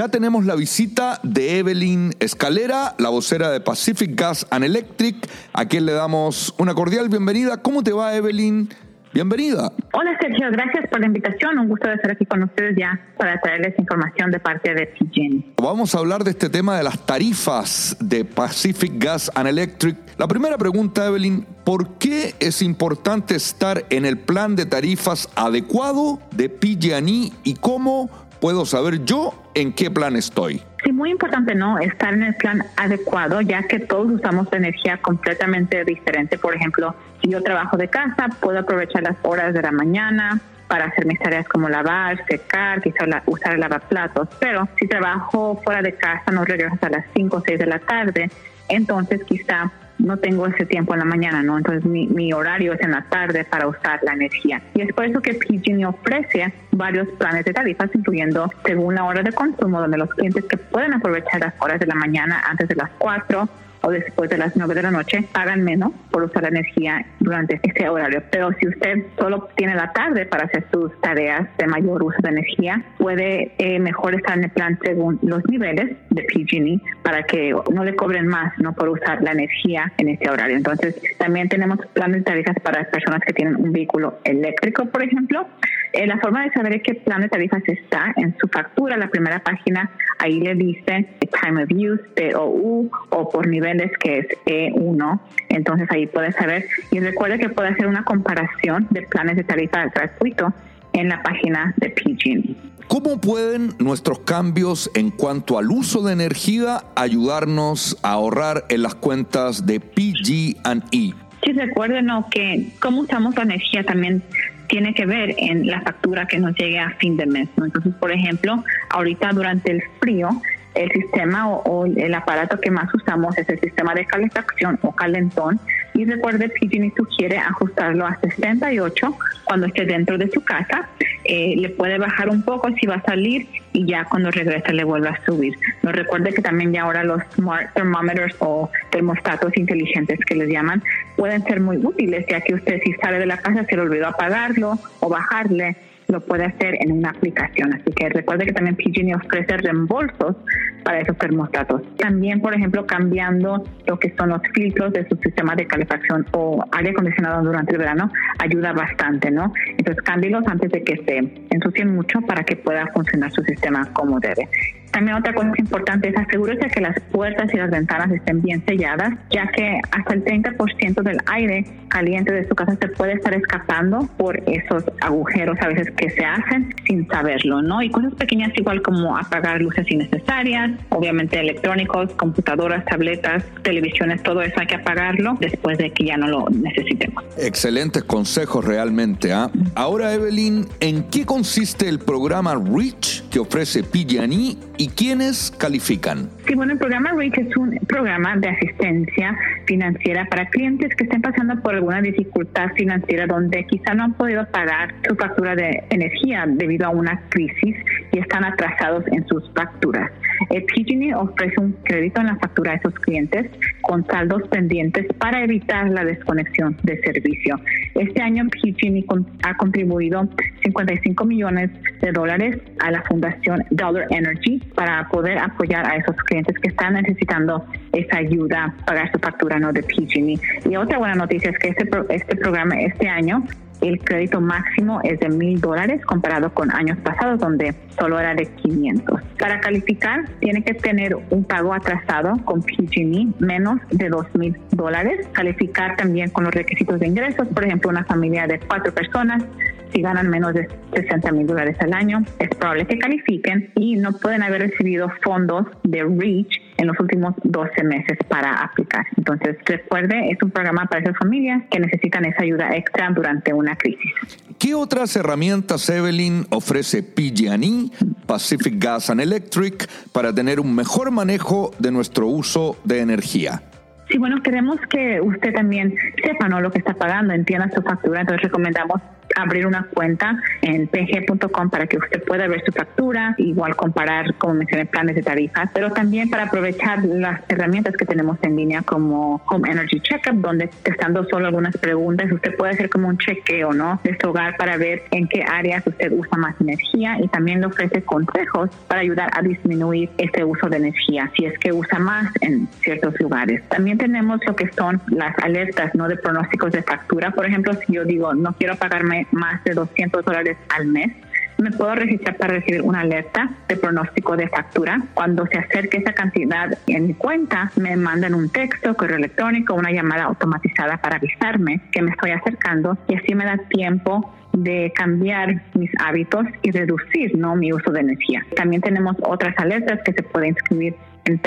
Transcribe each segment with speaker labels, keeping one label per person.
Speaker 1: ya tenemos la visita de Evelyn Escalera, la vocera de Pacific Gas and Electric, a quien le damos una cordial bienvenida. ¿Cómo te va, Evelyn? Bienvenida.
Speaker 2: Hola Sergio, gracias por la invitación. Un gusto de estar aquí con ustedes ya para traerles información de parte de PG&E.
Speaker 1: Vamos a hablar de este tema de las tarifas de Pacific Gas and Electric. La primera pregunta, Evelyn, ¿por qué es importante estar en el plan de tarifas adecuado de PG&E y cómo puedo saber yo en qué plan estoy?
Speaker 2: Sí, muy importante, ¿no? Estar en el plan adecuado, ya que todos usamos energía completamente diferente. Por ejemplo, si yo trabajo de casa, puedo aprovechar las horas de la mañana para hacer mis tareas como lavar, secar, quizás usar el lavaplatos. Pero si trabajo fuera de casa, no regreso hasta las 5 o 6 de la tarde, entonces quizá no tengo ese tiempo en la mañana, ¿no? Entonces mi, mi, horario es en la tarde para usar la energía. Y es por eso que PG&E ofrece varios planes de tarifas, incluyendo según la hora de consumo, donde los clientes que pueden aprovechar las horas de la mañana antes de las 4 o después de las 9 de la noche pagan menos por usar la energía durante ese horario. Pero si usted solo tiene la tarde para hacer sus tareas de mayor uso de energía, puede eh, mejor estar en el plan según los niveles de PG&E para que no le cobren más no por usar la energía en ese horario. Entonces, también tenemos planes de tarifas para personas que tienen un vehículo eléctrico, por ejemplo. Eh, la forma de saber qué plan de tarifas está en su factura, la primera página, ahí le dice Time of Use, POU, o por niveles que es E1. Entonces ahí puede saber. Y recuerde que puede hacer una comparación de planes de tarifa gratuito en la página de PG&E.
Speaker 1: ¿Cómo pueden nuestros cambios en cuanto al uso de energía ayudarnos a ahorrar en las cuentas de PG&E?
Speaker 2: Sí, recuerden que cómo usamos la energía también tiene que ver en la factura que nos llegue a fin de mes. Entonces, por ejemplo, ahorita durante el frío, el sistema o, el aparato que más usamos es el sistema de calefacción o calentón. Y recuerde, PG&E sugiere ajustarlo a 68 cuando esté dentro de su casa. Eh, le puede bajar un poco si va a salir y ya cuando regresa le vuelve a subir. No recuerde que también ya ahora los smart thermometers o termostatos inteligentes que les llaman pueden ser muy útiles, ya que usted si sale de la casa se le olvidó apagarlo o bajarle lo puede hacer en una aplicación. Así que recuerde que también PG&E ofrece reembolsos para esos termostatos. También, por ejemplo, cambiando lo que son los filtros de su sistema de calefacción o aire acondicionado durante el verano ayuda bastante, ¿no? Entonces, cámbielos antes de que se ensucien mucho para que pueda funcionar su sistema como debe. También otra cosa importante es asegúrese que las puertas y las ventanas estén bien selladas, ya que hasta el 30% del aire caliente de su casa se puede estar escapando por esos agujeros a veces que se hacen sin saberlo, ¿no? Y cosas pequeñas igual como apagar luces innecesarias, obviamente electrónicos, computadoras, tabletas, televisiones, todo eso hay que apagarlo después de que ya no lo necesitemos.
Speaker 1: Excelentes consejos realmente. ¿ah? Ahora, Evelyn, ¿en qué consiste el programa REACH que ofrece PG&E y quiénes califican?
Speaker 2: Sí, bueno, el programa REACH es un programa de asistencia financiera para clientes que estén pasando por alguna dificultad financiera donde quizá no han podido pagar su factura de energía debido a una crisis y están atrasados en sus facturas. El PG&E ofrece un crédito en la factura de esos clientes con saldos pendientes para evitar la desconexión de servicio. Este año PG&E ha contribuido 55 millones de dólares a la fundación Dollar Energy para poder apoyar a esos clientes que están necesitando esa ayuda, pagar su factura no de PG&E. Y otra buena noticia es que este, este programa este año el crédito máximo es de mil dólares comparado con años pasados donde solo era de 500. Para calificar tiene que tener un pago atrasado con PG&E menos de dos mil dólares. Calificar también con los requisitos de ingresos, por ejemplo, una familia de cuatro personas si ganan menos de 60 mil dólares al año, es probable que califiquen y no pueden haber recibido fondos de REACH en los últimos 12 meses para aplicar. Entonces, recuerde, es un programa para esas familias que necesitan esa ayuda extra durante una crisis.
Speaker 1: ¿Qué otras herramientas, Evelyn, ofrece PG&E, Pacific Gas and Electric, para tener un mejor manejo de nuestro uso de energía?
Speaker 2: Sí, bueno, queremos que usted también sepa ¿no? lo que está pagando, entienda su factura, entonces recomendamos abrir una cuenta en pg.com para que usted pueda ver su factura, igual comparar, como mencioné, planes de tarifas, pero también para aprovechar las herramientas que tenemos en línea como Home Energy Checkup, donde testando solo algunas preguntas, usted puede hacer como un chequeo, ¿no? De su hogar para ver en qué áreas usted usa más energía y también le ofrece consejos para ayudar a disminuir este uso de energía, si es que usa más en ciertos lugares. También tenemos lo que son las alertas, ¿no? De pronósticos de factura. Por ejemplo, si yo digo, no quiero pagarme más de 200 dólares al mes, me puedo registrar para recibir una alerta de pronóstico de factura. Cuando se acerque esa cantidad en mi cuenta, me mandan un texto, correo electrónico, una llamada automatizada para avisarme que me estoy acercando y así me da tiempo de cambiar mis hábitos y reducir ¿no? mi uso de energía. También tenemos otras alertas que se pueden inscribir en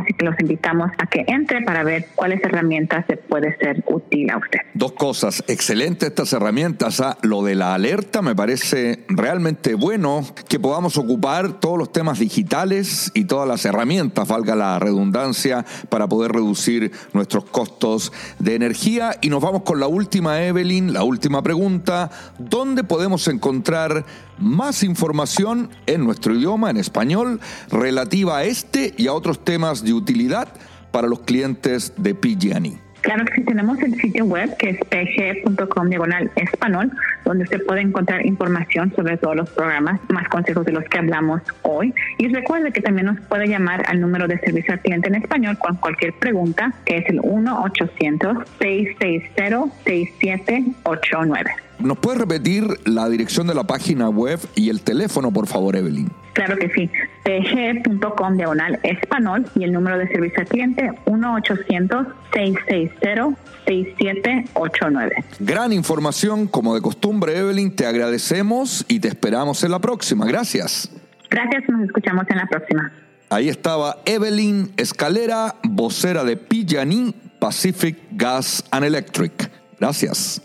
Speaker 2: así que los invitamos a que entre para ver cuáles herramientas se puede ser útil a usted.
Speaker 1: Dos cosas, excelente estas herramientas. ¿ah? Lo de la alerta me parece realmente bueno que podamos ocupar todos los temas digitales y todas las herramientas, valga la redundancia, para poder reducir nuestros costos de energía. Y nos vamos con la última, Evelyn, la última pregunta. ¿Dónde podemos encontrar más información en nuestro idioma, en español, relativa a este y a otros temas de utilidad para los clientes de PG&E.
Speaker 2: Claro que sí, tenemos el sitio web que es pg.com diagonal español, donde usted puede encontrar información sobre todos los programas, más consejos de los que hablamos hoy. Y recuerde que también nos puede llamar al número de servicio al cliente en español con cualquier pregunta, que es el 1-800-660-6789.
Speaker 1: ¿Nos puede repetir la dirección de la página web y el teléfono, por favor, Evelyn?
Speaker 2: Claro que sí. pg.com diagonal español y el número de servicio al cliente 1-800-660-6789.
Speaker 1: Gran información, como de costumbre, Evelyn. Te agradecemos y te esperamos en la próxima. Gracias.
Speaker 2: Gracias, nos escuchamos en la próxima.
Speaker 1: Ahí estaba Evelyn Escalera, vocera de PG&E Pacific Gas and Electric. Gracias.